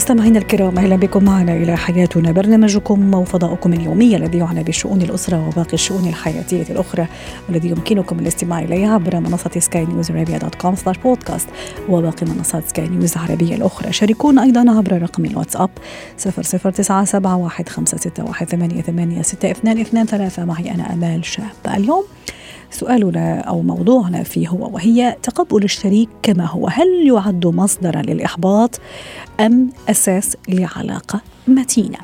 مستمعينا الكرام أهلا بكم معنا إلى حياتنا. برنامجكم وفضاؤكم اليومي الذي يعنى بشؤون الأسرة وباقي الشؤون الحياتية الأخرى والذي يمكنكم الاستماع اليه عبر منصة سكاي نيوز عربيه dot com slash podcast وباقي منصات سكاي نيوز العربية الأخرى. شاركونا أيضا عبر رقم الواتساب 00971 معي أنا آمال شاب. اليوم سؤالنا أو موضوعنا فيه هو وهي تقبل الشريك كما هو. هل يعد مصدرا للإحباط أم أساس لعلاقة متينة؟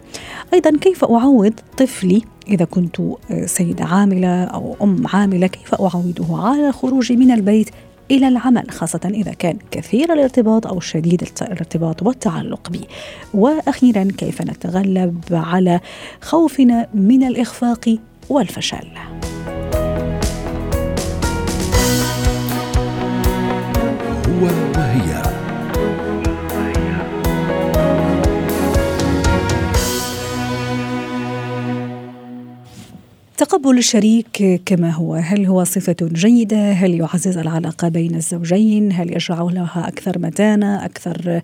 أيضا كيف أعوض طفلي إذا كنت سيدة عاملة أو أم عاملة؟ كيف أعوده على الخروج من البيت إلى العمل خاصة إذا كان كثير الارتباط أو شديد الارتباط والتعلق به؟ وأخيرا كيف نتغلب على خوفنا من الإخفاق والفشل؟ هو وهي. تقبل الشريك كما هو. هل هو صفة جيدة؟ هل يعزز العلاقة بين الزوجين؟ هل يجعلها أكثر متانة أكثر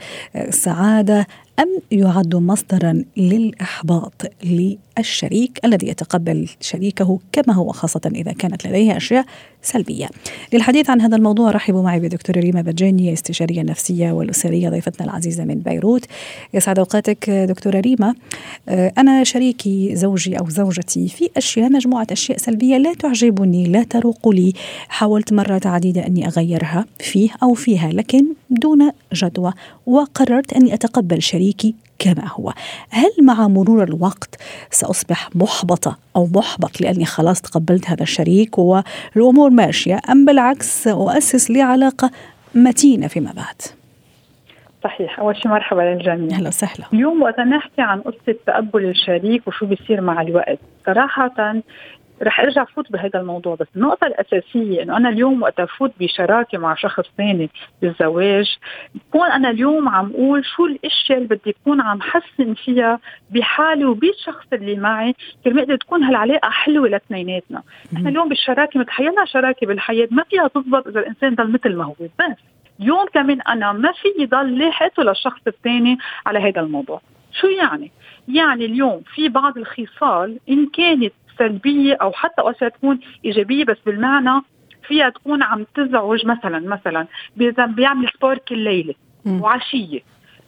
سعادة؟ أم يعد مصدرا للإحباط للشريك الذي يتقبل شريكه كما هو خاصة إذا كانت لديه أشياء سلبية. للحديث عن هذا الموضوع رحبوا معي بدكتورة ريما بجاني استشارية النفسية والأسرية ضيفتنا العزيزة من بيروت. يسعد أوقاتك دكتورة ريما. أنا شريكي زوجي أو زوجتي في أشياء مجموعة أشياء سلبية لا تعجبني لا تروق لي. حاولت مرات عديدة أني أغيرها فيه أو فيها لكن دون جدوى وقررت أني أتقبل شريكي كما هو. هل مع مرور الوقت سأصبح محبطة أو محبط لأني خلاص تقبلت هذا الشريك والأمور ماشية أم بالعكس سأؤسس لي علاقة متينة فيما بعد؟ صحيح. أول شيء مرحبا للجميع. أهلا وسهلا. اليوم وقت نحكي عن قصة تقبل الشريك وشو بيصير مع الوقت. صراحة رح ارجع فوت بهذا الموضوع بس النقطة الأساسية إنه أنا اليوم وقت أفوت بشراكة مع شخص ثاني بالزواج بكون أنا اليوم عم أقول شو الأشياء اللي بدي أكون عم حسن فيها بحالي وبالشخص اللي معي كرمال تكون هالعلاقة حلوة لاثنيناتنا، إحنا اليوم بالشراكة متخيلنا شراكة بالحياة ما فيها تزبط إذا الإنسان ضل مثل ما هو بس اليوم كمان أنا ما في ضل لاحقته للشخص الثاني على هذا الموضوع، شو يعني؟ يعني اليوم في بعض الخصال إن كانت سلبية أو حتى اوقات تكون إيجابية بس بالمعنى فيها تكون عم تزعج مثلا مثلا بيعمل سبور كل ليله وعشية.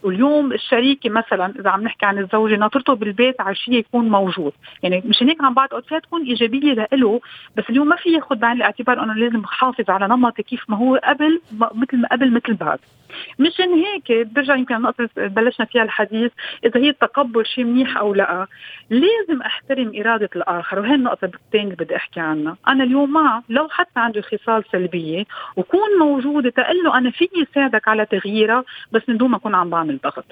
واليوم الشريكه مثلا إذا عم نحكي عن الزوجة ناطرته بالبيت عشية يكون موجود. يعني مشان هيك عم بعد أوقات تكون إيجابية له بس اليوم ما في ياخذ بعين الاعتبار إنه لازم احافظ على نمطي كيف ما هو قبل مثل ما قبل مثل بعد مشان هيك برجع يمكن النقطة بلشنا فيها الحديث إذا هي التقبل شيء منيح أو لا لازم أحترم إرادة الآخر وهي النقطة الثانية بدي أحكي عنها. أنا اليوم مع لو حتى عنده خصال سلبية وكون موجودة تقول له أنا فيي ساعدك على تغييرها بس من دون ما أكون عم بعمل ضغط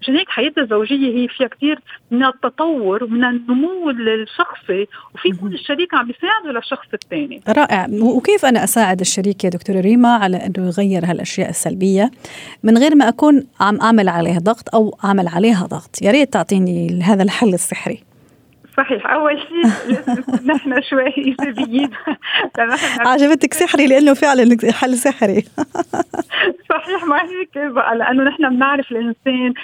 مشان هيك حياة الزوجية هي فيها كثير من التطور من النمو الشخصي وفي يكون الشريك عم بيساعده للشخص الثاني. رائع. وكيف أنا أساعد الشريك يا دكتورة ريما على أنه يغير هالأشياء السلبية؟ من غير ما أكون عم أعمل عليه ضغط أو أعمل عليها ضغط. يا ريت تعطيني هذا الحل السحري. صحيح. أول شيء نحن شوي إيجابيين. عجبتك سحري لأنه فعلا حل سحري. صحيح ما هيك. بقى لأنه نحن بنعرف الإنسان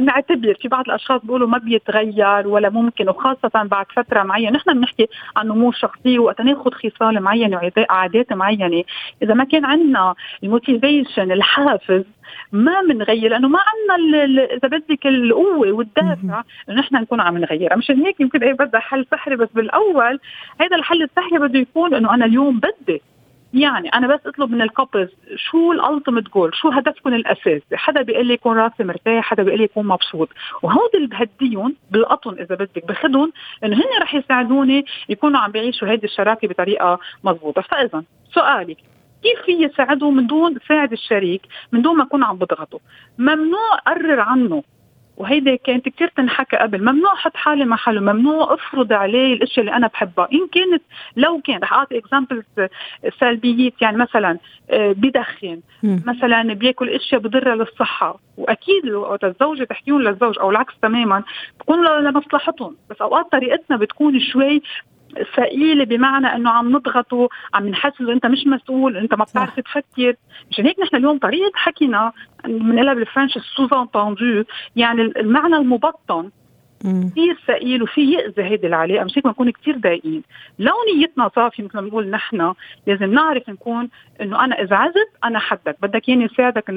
نعتبر في بعض الأشخاص بيقولوا ما بيتغير ولا ممكن وخاصة بعد فترة معينة. نحن بنحكي عن نمو شخصي وقت ناخذ خصال معينة وعادات معينة. إذا ما كان عندنا ال motivation الحافز ما بنغير لأنه ما عندنا إذا بدك القوة والدافع إنه نحن نكون عم نغيرها. مشان هيك يمكن إيه بدها حل سحري بس بالأول هذا الحل السحري بده يكون إنه أنا اليوم بدي يعني أنا بس اطلب من ال couples شو ال ultimate goal شو هدفكم الأساسي؟ حدا بيقول لي يكون راسي مرتاح حدا بيقول لي يكون مبسوط. وهود اللي بهديهم بالقطن إذا بدك باخذهم إنه هن رح يساعدوني يكونوا عم بيعيشوا هيدي الشراكة بطريقة مضبوطة. فاذا سؤالي كيف في يساعده من دون ساعد الشريك من دون ما اكون عم بضغطه. ممنوع قرر عنه. وهيدي كانت كثير تنحكى قبل. ممنوع أحط حالي محله ممنوع أفرض عليه الاشياء اللي أنا بحبها إن كانت لو كان رح أعطي examples سلبيات. يعني مثلا آه، بدخن مثلا بياكل إشياء بضرها للصحة. وأكيد وقت الزوجة تحكيهم للزوج أو العكس تماما بكون لمصلحتهم. بس أوقات طريقتنا بتكون شوي ثقيلة بمعنى إنه عم نضغطه عم نحسسه أنت مش مسؤول أنت ما بتعرف تفكر. مشان هيك نحن اليوم طريقة حكينا بنقلها بال French ال sous-entendu يعني المعنى المبطن كثير ثقيل وفي يأذي هيدي العلاقة. مش هيك بنكون كثير ضايقين. لو نيتنا صافية مثل ما بنقول نحن لازم نعرف نكون إنه أنا إذا عزت أنا حدك. بدك ياني ساعدك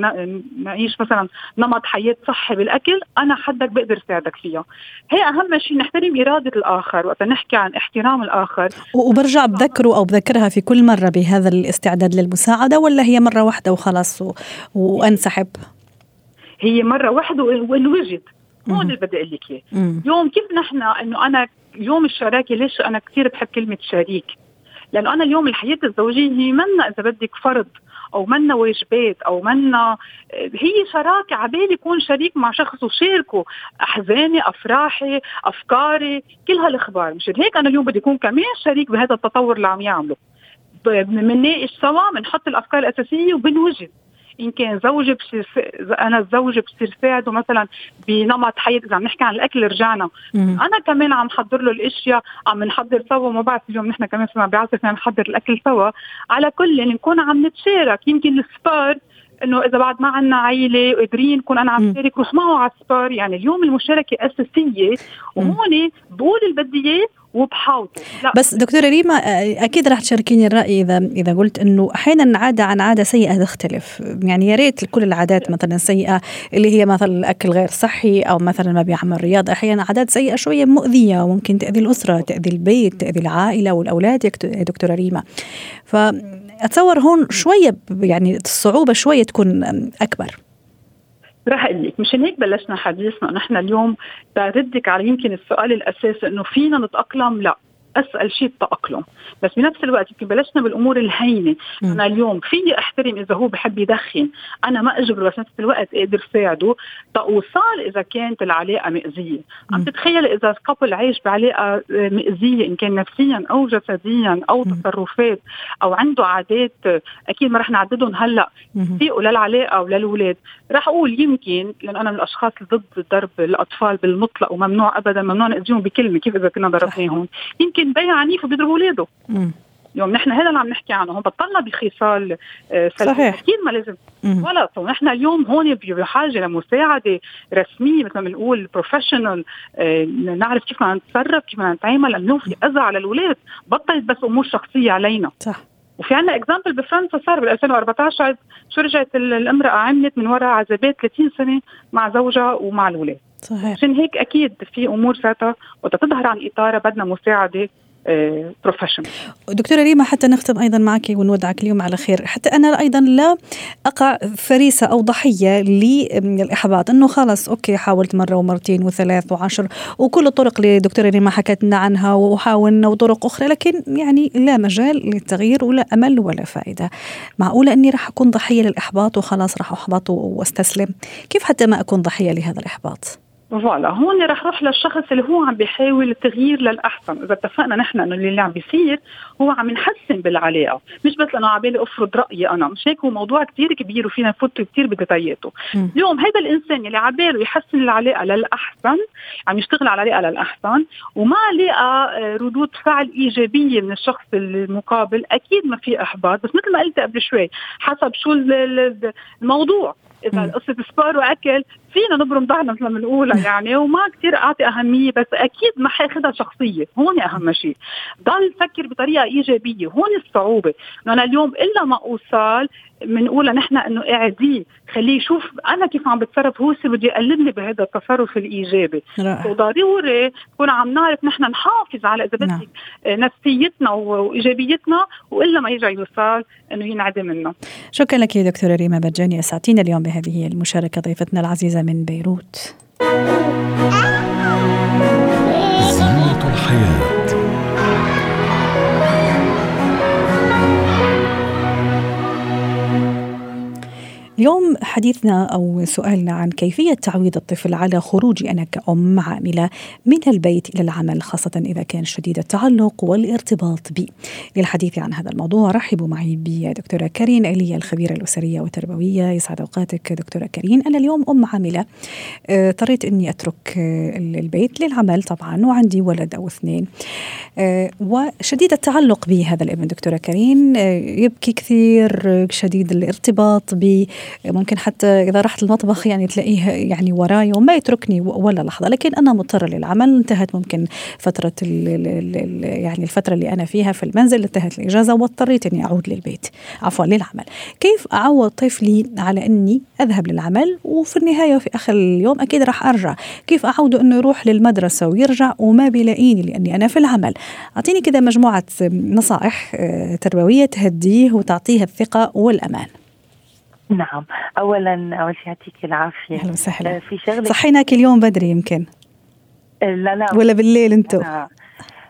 نعيش مثلا نمط حياة صحي بالأكل أنا حدك بقدر ساعدك فيها. هي أهم شيء نحترم إرادة الآخر. وقت نحكي عن احترام الآخر وبرجع بذكره أو بذكرها في كل مرة بهذا الاستعداد للمساعدة ولا هي مرة واحدة وخلاص. وانسحب؟ هي مرة واحدة وان وجد هون اللي بدي أقول لك إياه. يوم كيف نحن إنه أنا يوم الشراكة ليش أنا كثير بحب كلمة شريك؟ لأنه أنا اليوم الحياة الزوجية هي منا إذا بدك فرض أو منا واجبات أو منا هي شراكة عبالي يكون شريك مع شخص وشاركه. أحزاني أفراحي أفكاري كل هالأخبار. مشان هيك أنا اليوم بدي اكون كمان شريك بهذا التطور اللي عم يعمله. بنناقش سوا بنحط الأفكار الأساسية وبنوجد إن كان زوجي بصير أنا الزوجه بصير ساعده مثلا بنمط حياة إذا عم نحكي عن الأكل رجعنا. أنا كمان عم حضر له الأشياء عم نحضر سوا ما بعرف اليوم نحن كمان صرنا بعزف نحضر الأكل سوا. على كل يعني نكون عم نتشارك. يمكن السبار إنه إذا بعد ما عندنا عائله وقادرين نكون أنا عم شارك روح معه على السبار. يعني اليوم المشاركة أساسية وهون بقول اللي بدي اياه وبحاوطه بس دكتورة ريما أكيد رح تشاركيني الرأي إذا إذا قلت إنه أحيانا عادة عن عادة سيئة تختلف. يعني يا ريت كل العادات مثلا سيئة اللي هي مثلا الأكل غير صحي أو مثلا ما بيعمل رياضة. أحيانا عادات سيئة شوية مؤذية وممكن تأذي الأسرة تأذي البيت تأذي العائلة والأولاد يا دكتورة ريما. فاتصور هون شوية يعني الصعوبة شوية تكون أكبر. رح أقول لك مشان هيك بلشنا حديثنا نحن اليوم بردك على يمكن السؤال الأساسي إنه فينا نتأقلم؟ لا. أسأل شيء التاقلم بس بنفس الوقت يمكن بلشنا بالأمور الهينة. أنا اليوم فيني أحترم إذا هو بحب يدخن؟ أنا ما اجبره بس نفس الوقت أقدر ساعده. توصل إذا كانت العلاقة مأذية. عم تتخيل إذا كابل عايش بعلاقة مأذية إن كان نفسيا أو جسديا أو تصرفات أو عنده عادات أكيد ما رح نعددهم هلأ. فيقوا للعلاقة وللولاد رح أقول يمكن لأن أنا من الأشخاص ضد ضرب الأطفال بالمطلق وممنوع ابدا ممنوع نأذيهم بكلمة كيف إذا كنا ضربناهم؟ يمكن يمكن بي عنيف وبيضرب اولاده اليوم نحن هذا اللي عم نحكي عنه. هون بطلنا بخصال آه، صحيح. أكيد ما لازم. ولا ونحن اليوم هون بحاجة لمساعدة رسمية مثل ما بنقول professional آه، نعرف كيف بدنا نتصرف كيف بدنا نتعامل. لأنه في أذى على الأولاد. بطلت بس أمور شخصية علينا. صح. وفي عندنا example بفرنسا صار بال 2014 شو رجعت الامرأة عملت من وراء عذابات 30 سنة مع زوجها ومع الأولاد. صحيح. عشان هيك أكيد في أمور ذاتها وقت تظهر عن اطارها بدنا مساعدة professional آه، دكتورة ريما حتى نختم أيضا معك ونودعك اليوم على خير. حتى أنا أيضا لا أقع فريسة أو ضحية للإحباط. أنه خلص okay حاولت مرة ومرتين وثلاث وعشر وكل الطرق اللي دكتورة ريما حكت لنا عنها وحاولنا وطرق أخرى لكن يعني لا مجال للتغيير ولا أمل ولا فائدة. معقولة أني راح أكون ضحية للإحباط وخلاص راح أحبط واستسلم؟ كيف حتى ما أكون ضحية لهذا الإحباط؟ فوالا هون رح روح للشخص اللي هو عم بيحاول التغيير للأحسن. إذا اتفقنا نحن إنه اللي عم بيصير هو عم يحسن بالعلاقة. مش بس لأنه عبالي أفرض رأيي أنا مش هيك؟ هو موضوع كثير كبير وفينا نفوت كثير بديتاياته اليوم هذا الإنسان اللي عباله يحسن العلاقة للأحسن عم يشتغل على العلاقه للأحسن وما لقى آه، ردود فعل إيجابية من الشخص المقابل أكيد ما في إحباط. بس مثل ما قلت قبل شوي حسب شو الموضوع. إذا قصه سبار وأكل فينا نبرم ظهرنا مثل ما بنقولها يعني وما كثير أعطي أهمية بس أكيد ما حاخذها شخصية. هون أهم شيء. ضل فكر بطريقة إيجابية. هون الصعوبة. إنه أنا اليوم إلا ما أوصل بنقولها نحن إنه قاعدين خليه يشوف أنا كيف عم بتصرف. هو بده يقلدني بهذا التصرف الإيجابي. وضروري نكون عم نعرف نحن نحافظ على إذا بدك نعم. نفسيتنا وإيجابيتنا وإلا ما يرجع يوصل إنه ينعدم منه. شكرا لك دكتورة ريما برجاني. أسعدتينا اليوم بهذه المشاركة. ضيفتنا العزيزة من بيروت. اليوم حديثنا أو سؤالنا عن كيفية تعويض الطفل على خروجي أنا كأم عاملة من البيت إلى العمل خاصة إذا كان شديد التعلق والارتباط بي. للحديث عن هذا الموضوع رحبوا معي بدكتورة كارين إلي الخبيرة الأسرية والتربوية. يسعد أوقاتك دكتورة كارين. أنا اليوم أم عاملة. آه، اضطريت أني أترك آه، البيت للعمل طبعا وعندي ولد أو اثنين. آه، وشديد التعلق بهذا الابن دكتورة كارين. يبكي كثير شديد الارتباط بي. ممكن حتى إذا رحت المطبخ يعني تلاقيه يعني وراي وما يتركني ولا لحظة. لكن أنا مضطرة للعمل انتهت ممكن فترة ال ال يعني الفترة اللي أنا فيها في المنزل انتهت الإجازة واضطريت أني أعود للبيت عفوا للعمل. كيف أعود طفلي على أني أذهب للعمل؟ وفي النهاية وفي آخر اليوم أكيد راح أرجع. كيف أعوده أنه يروح للمدرسة ويرجع وما بيلاقيني لأني أنا في العمل؟ أعطيني كده مجموعة نصائح آه، تربوية تهديه وتعطيه الثقة والأمان. نعم. اولا أول شيء يعطيك العافية. أهلا وسهلا. آه، في شغلة صحيناك اليوم بدري يمكن؟ آه، لا لا. ولا بالليل أنتم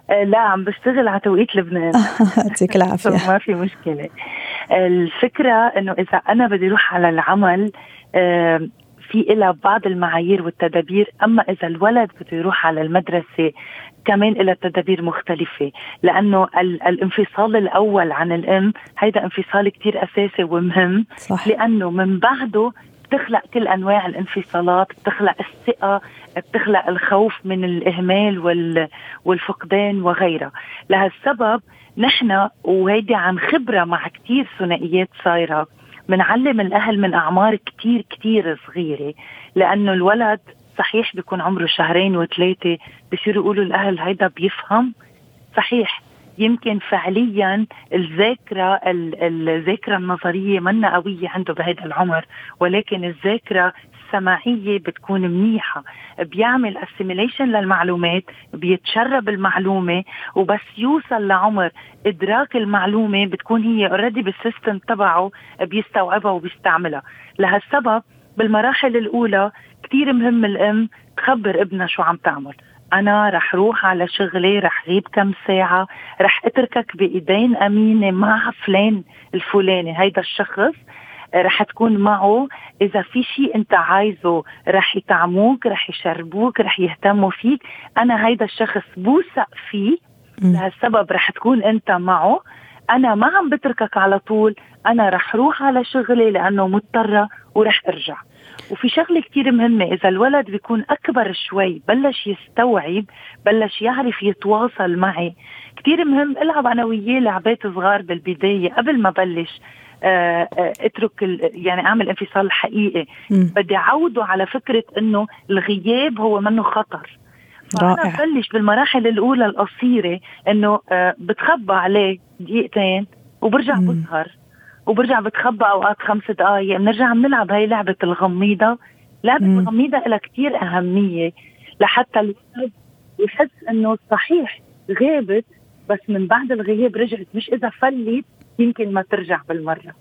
آه، لا عم بشتغل على توقيت لبنان. يعطيك العافية. ما في مشكلة. الفكرة إنه إذا أنا بدي أروح على العمل في إلها بعض المعايير والتدابير. أما إذا الولد بده يروح على المدرسة كمان إلها تدابير مختلفة. لأنه ال- الانفصال الأول عن الأم هيدا انفصال كتير أساسي ومهم صح. لأنه من بعده بتخلق كل أنواع الانفصالات بتخلق الثقة بتخلق الخوف من الإهمال وال والفقدان وغيرها. لهالسبب نحن وهيدي عن خبرة مع كتير ثنائيات صايرة بنعلم الأهل من أعمار كتير كتير صغيرة. لأنه الولد صحيح بيكون عمره شهرين وثلاثة بصيروا يقولوا الأهل هيدا بيفهم. صحيح يمكن فعليا الذاكرة ال- الذاكرة النظرية منا قوية عنده بهذا العمر ولكن الذاكرة السماعية بتكون منيحة. بيعمل assimilation للمعلومات بيتشرب المعلومة وبس يوصل لعمر إدراك المعلومة بتكون هي already بال system تبعه بيستوعبها وبيستعملها. لهالسبب بالمراحل الأولى كتير مهم الأم تخبر ابنها شو عم تعمل. أنا رح روح على شغلي رح غيب كم ساعة رح اتركك بإيدين أمينة مع فلان الفلاني. هيدا الشخص رح تكون معه. إذا في شيء أنت عايزه رح يطعموك رح يشربوك رح يهتموا فيك. أنا هيدا الشخص بوثق فيه. لهالسبب رح تكون أنت معه. أنا ما عم بتركك على طول. أنا رح روح على شغلي لأنه مضطرة ورح أرجع. وفي شغلة كتير مهمة إذا الولد بيكون أكبر شوي بلش يستوعب بلش يعرف يتواصل معي كتير مهم ألعب أنا وياه لعبات صغار بالبداية قبل ما بلش آه، آه، أترك يعني أعمل انفصال حقيقي. بدي أعوده على فكرة إنه الغياب هو منه خطر رائع. بلش بالمراحل الأولى القصيرة إنه آه، بتخبى عليه دقيقتين وبرجع مم. وبرجع بتخبى أوقات خمس دقائق بنرجع بنلعب هاي لعبة الغميضة. لعبة مم. الغميضة لها كتير أهمية لحتى الولد يحس إنه صحيح غابت بس من بعد الغياب رجعت. مش إذا فلت يمكن ما ترجع بالمرة.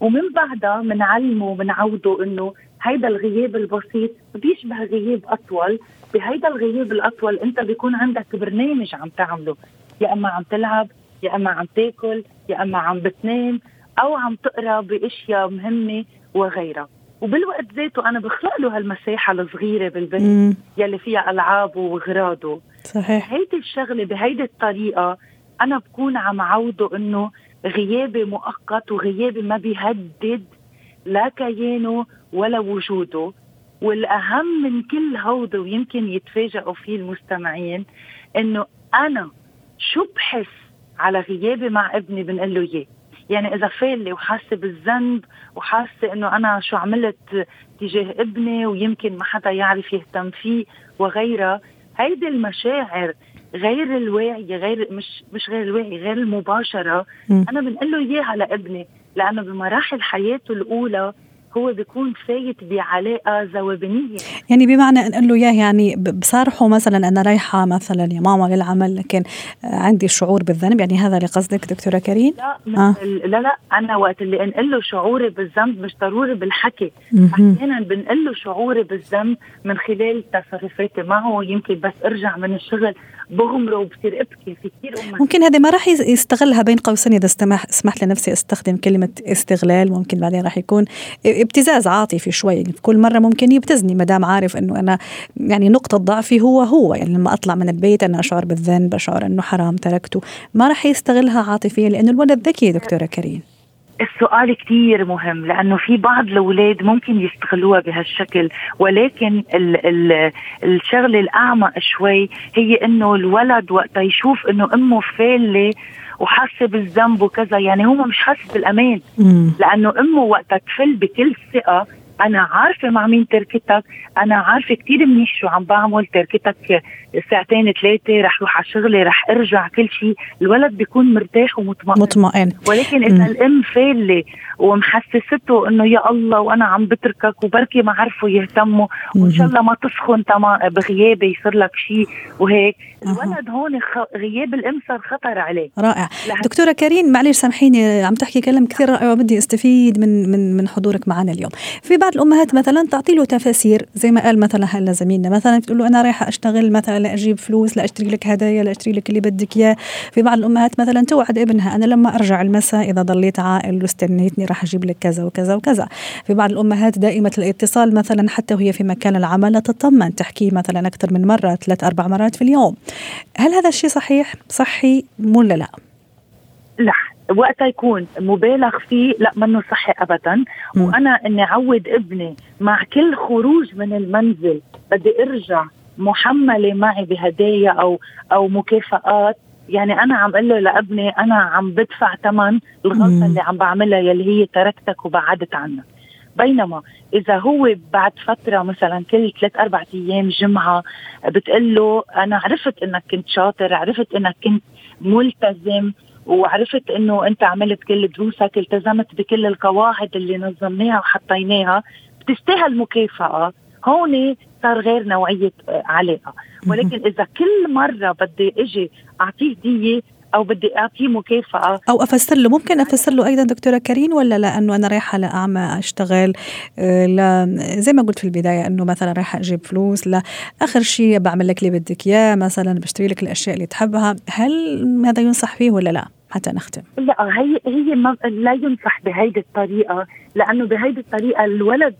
ومن بعدها بنعلمه وبنعوده إنه هيدا الغياب البسيط بيشبه غياب أطول. بهيدا الغياب الأطول أنت بيكون عندك برنامج عم تعمله. يا إما عم تلعب يا إما عم تاكل يا إما عم بتنام. أو عم تقرأ بأشياء مهمة وغيرها. وبالوقت ذاته أنا بخلق له هالمساحة الصغيرة بالبيت مم. يلي فيها العابه واغراضه صحيح. هيدي الشغلة بهيدي الطريقة أنا بكون عم عوده إنه غيابي مؤقت وغيابي ما بيهدد لا كيانه ولا وجوده. والأهم من كل هودا ويمكن يتفاجئوا فيه المستمعين إنه أنا شو بحس على غيابي مع ابني بنقول له إياه؟ يعني إذا فالي وحاسة بالذنب وحاسة إنه أنا شو عملت تجاه ابني ويمكن ما حدا يعرف يهتم فيه وغيرها هيدي المشاعر غير الواعية غير مش مش غير الواعي غير المباشرة مم. أنا بنقول له إياها لابني لأنه بمراحل حياته الأولى هو بيكون فايت بعلاقة زوبنية يعني بمعنى أن له إياه يعني بصارحه مثلا أنا رايحة مثلا يا ماما للعمل لكن عندي شعور بالذنب. يعني هذا اللي قصدك دكتورة كريم؟ لا آه. لا لا أنا وقت اللي أنقل له شعوري بالذنب مش ضروري بالحكي. مهم. أحيانا بنقل له شعوري بالذنب من خلال تصرفاتي معه يمكن بس أرجع من الشغل بغمرة وبصير أبكي في كثير أمهات ممكن هذه ما راح يس- يستغلها بين قوسين. إذا سمحت لنفسي أستخدم كلمة استغلال ممكن بعدين راح يكون ابتزاز عاطفي شوي. يعني كل مرة ممكن يبتزني ما دام عارف إنه أنا يعني نقطة ضعفي هو هو. يعني لما أطلع من البيت أنا أشعر بالذنب أشعر إنه حرام تركته. ما راح يستغلها عاطفيا لأنه الولد ذكي دكتورة كريم. السؤال كتير مهم لأنه في بعض الأولاد ممكن يستغلوها بهالشكل. ولكن ال ال الشغلة الأعمق شوي هي إنه الولد وقتها يشوف إنه أمه فالة وحاسه بالذنب وكذا. يعني هو مش حاسس بالأمان لأنه أمه وقتها تفل بكل ثقة أنا عارفة مع مين تركتك أنا عارفة كثير منيح شو عم بعمل تركتك ساعتين ثلاثة رح روح على شغلي رح ارجع كل شيء. الولد بيكون مرتاح ومطمئن. مطمئن. ولكن إذا الأم فالة ومحسسته إنه يا الله وأنا عم بتركك وبركي ما عرفوا يهتموا وإن شاء الله ما تسخن تمام بغيابي يصير لك شيء وهيك. الولد هون غياب الأم صار خطر عليه. رائع. دكتورة كريم معلش سامحيني عم تحكي كلام كثير رائع وبدي استفيد من من من حضورك معنا اليوم. في بعض الأمهات مثلا تعطي له تفاسير زي ما قال مثلا هلا زميلنا مثلا بتقول له أنا رايحة أشتغل مثلا لاجيب فلوس لاشتري لك هدايا لاشتري لك اللي بدك إياه. في بعض الأمهات مثلا توعد ابنها أنا لما أرجع المساء إذا ضليت عائل واستنيتني راح أجيب لك كذا وكذا وكذا. في بعض الأمهات دائمه الاتصال مثلا حتى وهي في مكان العمل تطمن تحكي مثلا أكثر من مرة ثلاث أربع مرات في اليوم. هل هذا الشيء صحيح؟ صحي ولا لا؟ لا. وقتها يكون مبالغ فيه لا منه صحي ابدا. وأنا إني أعود ابني مع كل خروج من المنزل بدي أرجع محملة معي بهدايا أو أو مكافآت. يعني أنا عم أقول له لأبني أنا عم بدفع ثمن الغلطة اللي عم بعملها يلي هي تركتك وبعدت عنك. بينما إذا هو بعد فترة مثلا كل ثلاث أربع أيام جمعة بتقول له أنا عرفت إنك كنت شاطر عرفت إنك كنت ملتزم وعرفت إنه أنت عملت كل دروسك التزمت بكل القواعد اللي نظمناها وحطيناها. بتستاهل مكافأة. هون صار غير نوعية علاقة. ولكن إذا كل مرة بدي إجي أعطيه هديه أو بدي أعطيه مكافأة. أو أفسر له ممكن أفسر له أيضا دكتورة كريم ولا لا؟ إنه أنا رايحة لأعمى أشتغل آه، لا زي ما قلت في البداية إنه مثلا رايحة أجيب فلوس لا آخر شيء بعمل لك اللي بدك إياه مثلا بشتري لك الأشياء اللي تحبها. هل هذا ينصح فيه ولا لا؟ حتى نختم لا هي هي ما لا ينصح بهيدي الطريقة لأنه بهيدي الطريقة الولد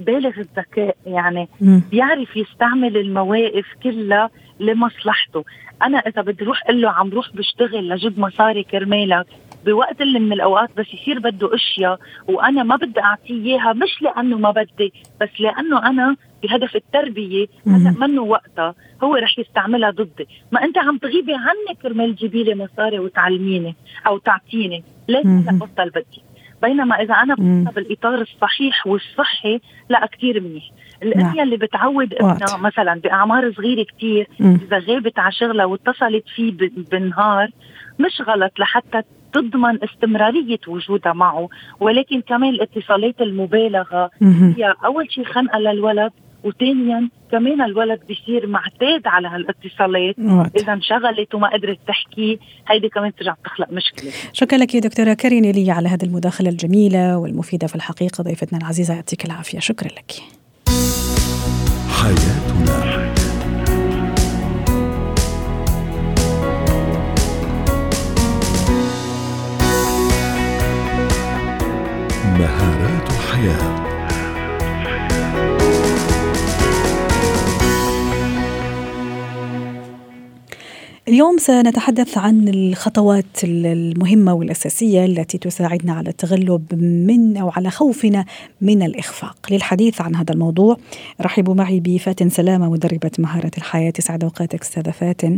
بالغ الذكاء يعني م. بيعرف يستعمل المواقف كلها لمصلحته أنا إذا بدي أروح أقول له عم روح بشتغل لجيب مصاري كرمالك بوقت اللي من الأوقات بس يصير بده أشياء وأنا ما بدي أعطيه إياها مش لأنه ما بدي بس لأنه أنا بهدف التربية هلا منه وقتها هو رح يستعملها ضدي. ما انت عم تغيبي عني كرمال تجيبي لي مصاري وتعلميني أو تعطيني. ليش هلا بطل بدي؟ بينما إذا أنا بحطها بالإطار الصحيح والصحي لا كثير منيح. الام نعم. اللي بتعود ابنها مثلا بأعمار صغيرة كثير إذا غابت على شغلها واتصلت فيه بالنهار مش غلط لحتى تضمن استمرارية وجودها معه. ولكن كمان الاتصالات المبالغة هي أول شيء خنقة للولد. وثانيا كمان الولد بيصير معتاد على هالاتصالات. اذا انشغلت وما قدرت تحكي هيدي كمان ترجع تخلق مشكلة. شكرا لك يا دكتورة كريم لي على هذه المداخلة الجميلة والمفيدة في الحقيقة. ضيفتنا العزيزة يعطيك العافية. شكرا لك. حياتنا. مهارات الحياة. اليوم سنتحدث عن الخطوات المهمة والأساسية التي تساعدنا على التغلب من أو على خوفنا من الإخفاق. للحديث عن هذا الموضوع رحبوا معي بفاتن سلامة مدربة مهارة الحياة. سعد أوقاتك أستاذة فاتن.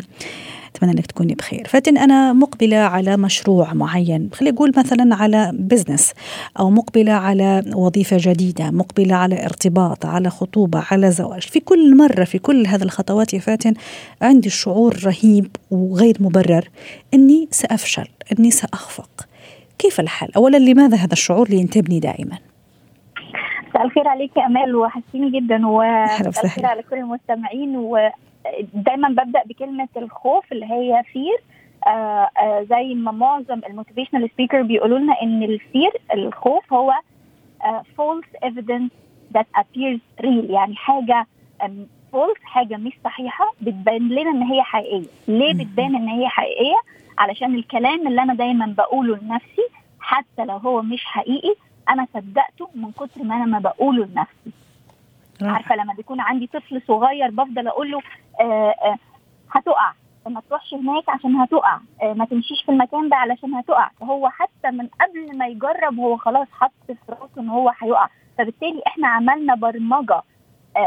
أتمنى أنك تكوني بخير فاتن أنا مقبلة على مشروع معين خلي أقول مثلا على بزنس أو مقبلة على وظيفة جديدة مقبلة على ارتباط على خطوبة على زواج في كل مرة في كل هذه الخطوات يا فاتن عندي شعور رهيب وغير مبرر أني سأفشل أني سأخفق كيف الحال؟ أولا لماذا هذا الشعور ينتابني دائما؟ مساء الخير عليك يا أمال وحشتيني جدا ومساء الخير على كل المستمعين دايما ببدأ بكلمة الخوف اللي هي فير آه آه زي ما معظم ال motivational speaker بيقولوا لنا إن ال fear الخوف هو false evidence that appears real يعني حاجة false حاجة مش صحيحة بتبان لنا إن هي حقيقية. ليه بتبان إن هي حقيقية؟ علشان الكلام اللي أنا دايما بقوله لنفسي حتى لو هو مش حقيقي أنا صدقته من كتر ما أنا ما بقوله لنفسي. عارفة لما بيكون عندي طفل صغير بفضل أقول له آه آه هتقع ما تروحش هناك عشان هتقع آه ما تمشيش في المكان ده علشان هتقع. فهو حتى من قبل ما يجرب هو خلاص حط في راسه إن هو هيقع. فبالتالي إحنا عملنا برمجة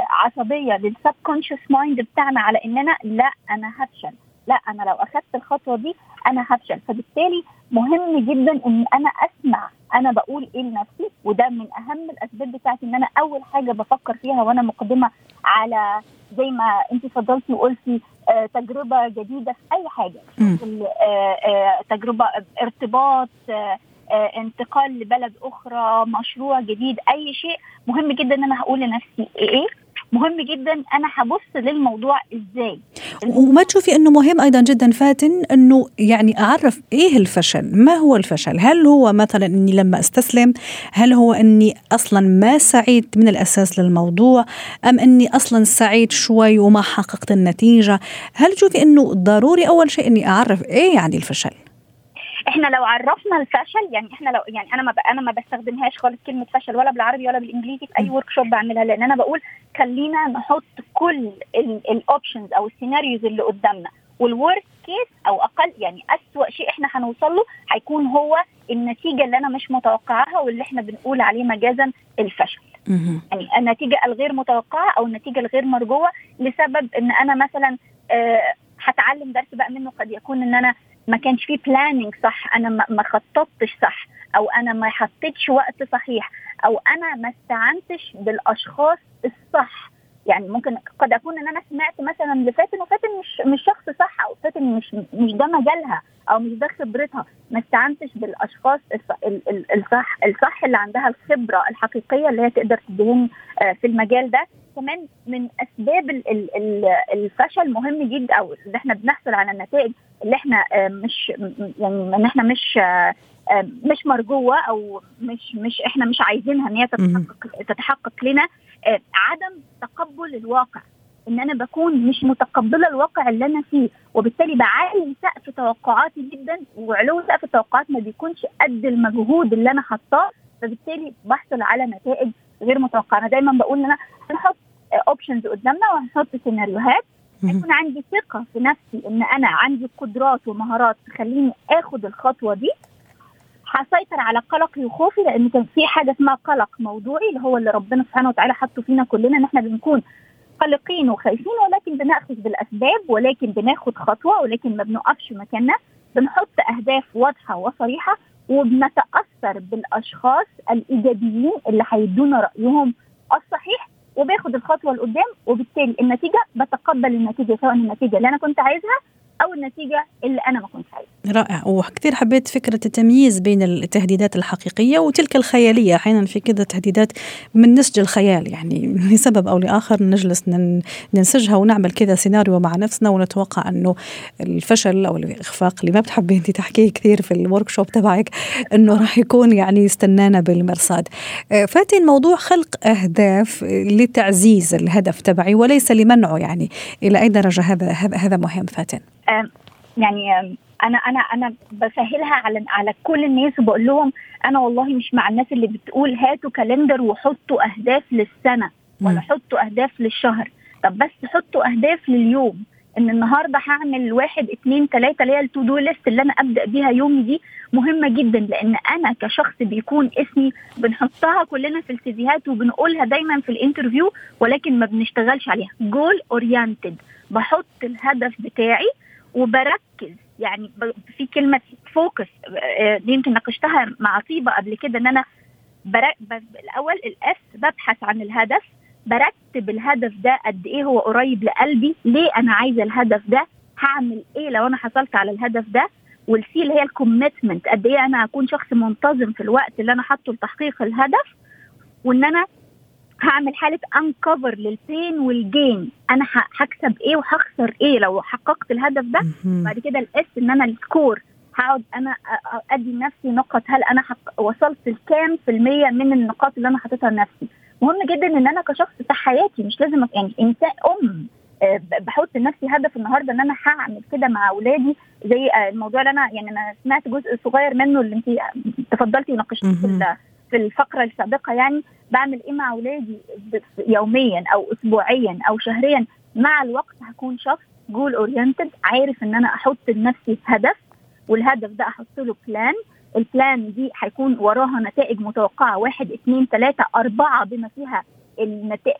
عصبية لل subconscious mind بتاعنا على إننا لا أنا هفشل. لا أنا لو اخذت الخطوة دي أنا هفشل. فبالتالي مهم جدا إن أنا أسمع أنا بقول إيه لنفسي وده من أهم الأسباب بتاعتي إن أنا أول حاجة بفكر فيها وأنا مقدمة على زي ما أنت فضلتي وقلتي آه تجربة جديدة في أي حاجة. آه آه تجربة ارتباط آه آه انتقال لبلد أخرى مشروع جديد أي شيء. مهم جدا إن أنا هقول لنفسي إيه مهم جدا أنا هبص للموضوع إزاي. وما تشوفي إنه مهم أيضا جدا فاتن إنه يعني أعرف إيه الفشل ما هو الفشل؟ هل هو مثلا إني لما أستسلم هل هو إني أصلا ما سعيت من الأساس للموضوع أم إني أصلا سعيت شوي وما حققت النتيجة؟ هل تشوفي إنه ضروري أول شيء إني أعرف إيه يعني الفشل؟ إحنا لو عرفنا الفشل يعني إحنا لو يعني أنا ما أنا ما بستخدمهاش خالص كلمة فشل ولا بالعربي ولا بالإنجليزي في أي workshop بعملها لأن أنا بقول خلينا نحط كل ال options أو ال scenarios اللي قدامنا. وال worst case أو أقل يعني أسوأ شيء إحنا هنوصل له هيكون هو النتيجة اللي أنا مش متوقعاها واللي إحنا بنقول عليه مجازا الفشل. يعني النتيجة الغير متوقعة أو النتيجة الغير مرجوة لسبب إن أنا مثلا أه هتعلم درس بقى منه قد يكون إن أنا ما كانش فيه بلاننج صح. أنا ما خططتش صح. أو أنا ما حطيتش وقت صحيح. أو أنا ما استعنتش بالأشخاص الصح. يعني ممكن قد أكون إن أنا سمعت مثلا لفاتن وفاتن مش مش شخص صح أو فاتن مش مش ده مجالها أو مش ده خبرتها. ما استعنتش بالأشخاص الصح الصح اللي عندها الخبرة الحقيقية اللي هي تقدر تدهني في المجال ده. كمان من أسباب الفشل مهم جدا أو إن إحنا بنحصل على النتائج اللي إحنا مش يعني إن إحنا مش مش مرجوة أو مش مش إحنا مش عايزينها إن هي تتحقق تتحقق لنا عدم تقبل الواقع. إن أنا بكون مش متقبلة الواقع اللي أنا فيه وبالتالي بعلي سقف توقعاتي جدا وعلو سقف التوقعات ما بيكونش قد المجهود اللي أنا حطاه فبالتالي بحصل على نتائج غير متوقعة. أنا دايما بقول إن أنا هنحط اوبشنز قدامنا وهنحط سيناريوهات يكون عندي ثقة في نفسي إن أنا عندي قدرات ومهارات تخليني آخد الخطوة دي. هسيطر على قلقي وخوفي لأن كان في حاجة اسمها قلق موضوعي اللي هو اللي ربنا سبحانه وتعالى حطه فينا كلنا إن إحنا بنكون قلقين وخايفين ولكن بنأخذ بالأسباب ولكن بناخد خطوة ولكن ما بنقفش مكاننا. بنحط أهداف واضحة وصريحة وبنتأثر بالأشخاص الإيجابيين اللي هيدونا رأيهم الصحيح وباخد الخطوة لقدام وبالتالي النتيجة بتقبل النتيجة سواء النتيجة اللي أنا كنت عايزها أو النتيجة اللي أنا ما كنتش عايزها. رائع وكثير حبيت فكرة التمييز بين التهديدات الحقيقية وتلك الخيالية أحيانا في كذا تهديدات من نسج الخيال يعني لسبب أو لآخر نجلس ننسجها ونعمل كذا سيناريو مع نفسنا ونتوقع أنه الفشل أو الإخفاق اللي ما بتحبي أنت تحكيه كثير في ال workshop تبعك أنه راح يكون يعني يستنانا بالمرصاد. فاتن موضوع خلق أهداف لتعزيز الهدف تبعي وليس لمنعه يعني إلى أي درجة هذا هذا مهم فاتن؟ يعني أنا أنا أنا بسهلها على على كل الناس وبقول لهم أنا والله مش مع الناس اللي بتقول هاتوا calendar وحطوا أهداف للسنة ولا حطوا أهداف للشهر. طب بس حطوا أهداف لليوم. إن النهارده هعمل واحد اتنين تلاتة اللي هي ال to do list اللي أنا أبدأ بيها يومي دي مهمة جدا لأن أنا كشخص بيكون اسمي بنحطها كلنا في ال CV هات وبنقولها دايما في ال interview ولكن ما بنشتغلش عليها. goal oriented بحط الهدف بتاعي وبركز. يعني في كلمة focus دي يمكن ناقشتها مع طيبة قبل كده إن أنا الأول ال F ببحث عن الهدف برتب الهدف ده قد إيه هو قريب لقلبي ليه أنا عايزة الهدف ده هعمل إيه لو أنا حصلت على الهدف ده وال C اللي هي ال commitment قد إيه أنا هكون شخص منتظم في الوقت اللي أنا حاطه لتحقيق الهدف وإن أنا هعمل حالة uncover لل pain وال gain أنا هكسب إيه وهخسر إيه؟ لو حققت الهدف ده بعد كده ال S إن أنا ال score هقعد أنا أدي لنفسي نقط. هل أنا وصلت لكام في المية من النقاط اللي أنا حاططها لنفسي؟ مهم جدا إن أنا كشخص في حياتي مش لازم يعني إنسان أم بحط لنفسي هدف النهارده إن أنا هعمل كده مع أولادي زي الموضوع اللي أنا يعني أنا سمعت جزء صغير منه اللي انت تفضلتي وناقشتيه في في الفقرة السابقة يعني بعمل إيه مع أولادي يوميا أو اسبوعيا أو شهريا. مع الوقت هكون شخص goal oriented عارف إن أنا أحط لنفسي هدف والهدف ده أحط له plan ال plan دي هيكون وراها نتائج متوقعة. واحد اثنين ثلاثة أربعة بما فيها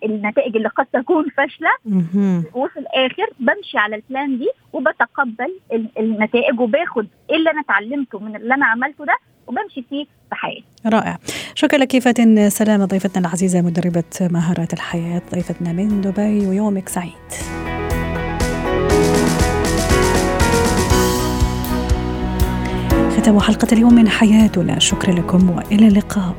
النتائج اللي قد تكون فاشلة. وفي الآخر بمشي على ال plan دي وبتقبل النتائج وباخد إيه اللي أنا اتعلمته من اللي أنا عملته ده. وبمشي فيه في حياتي. رائع. شكرا لك فاتن سلامة ضيفتنا العزيزة مدربة مهارات الحياة ضيفتنا من دبي ويومك سعيد. ختام حلقة اليوم من حياتنا شكرا لكم وإلى اللقاء.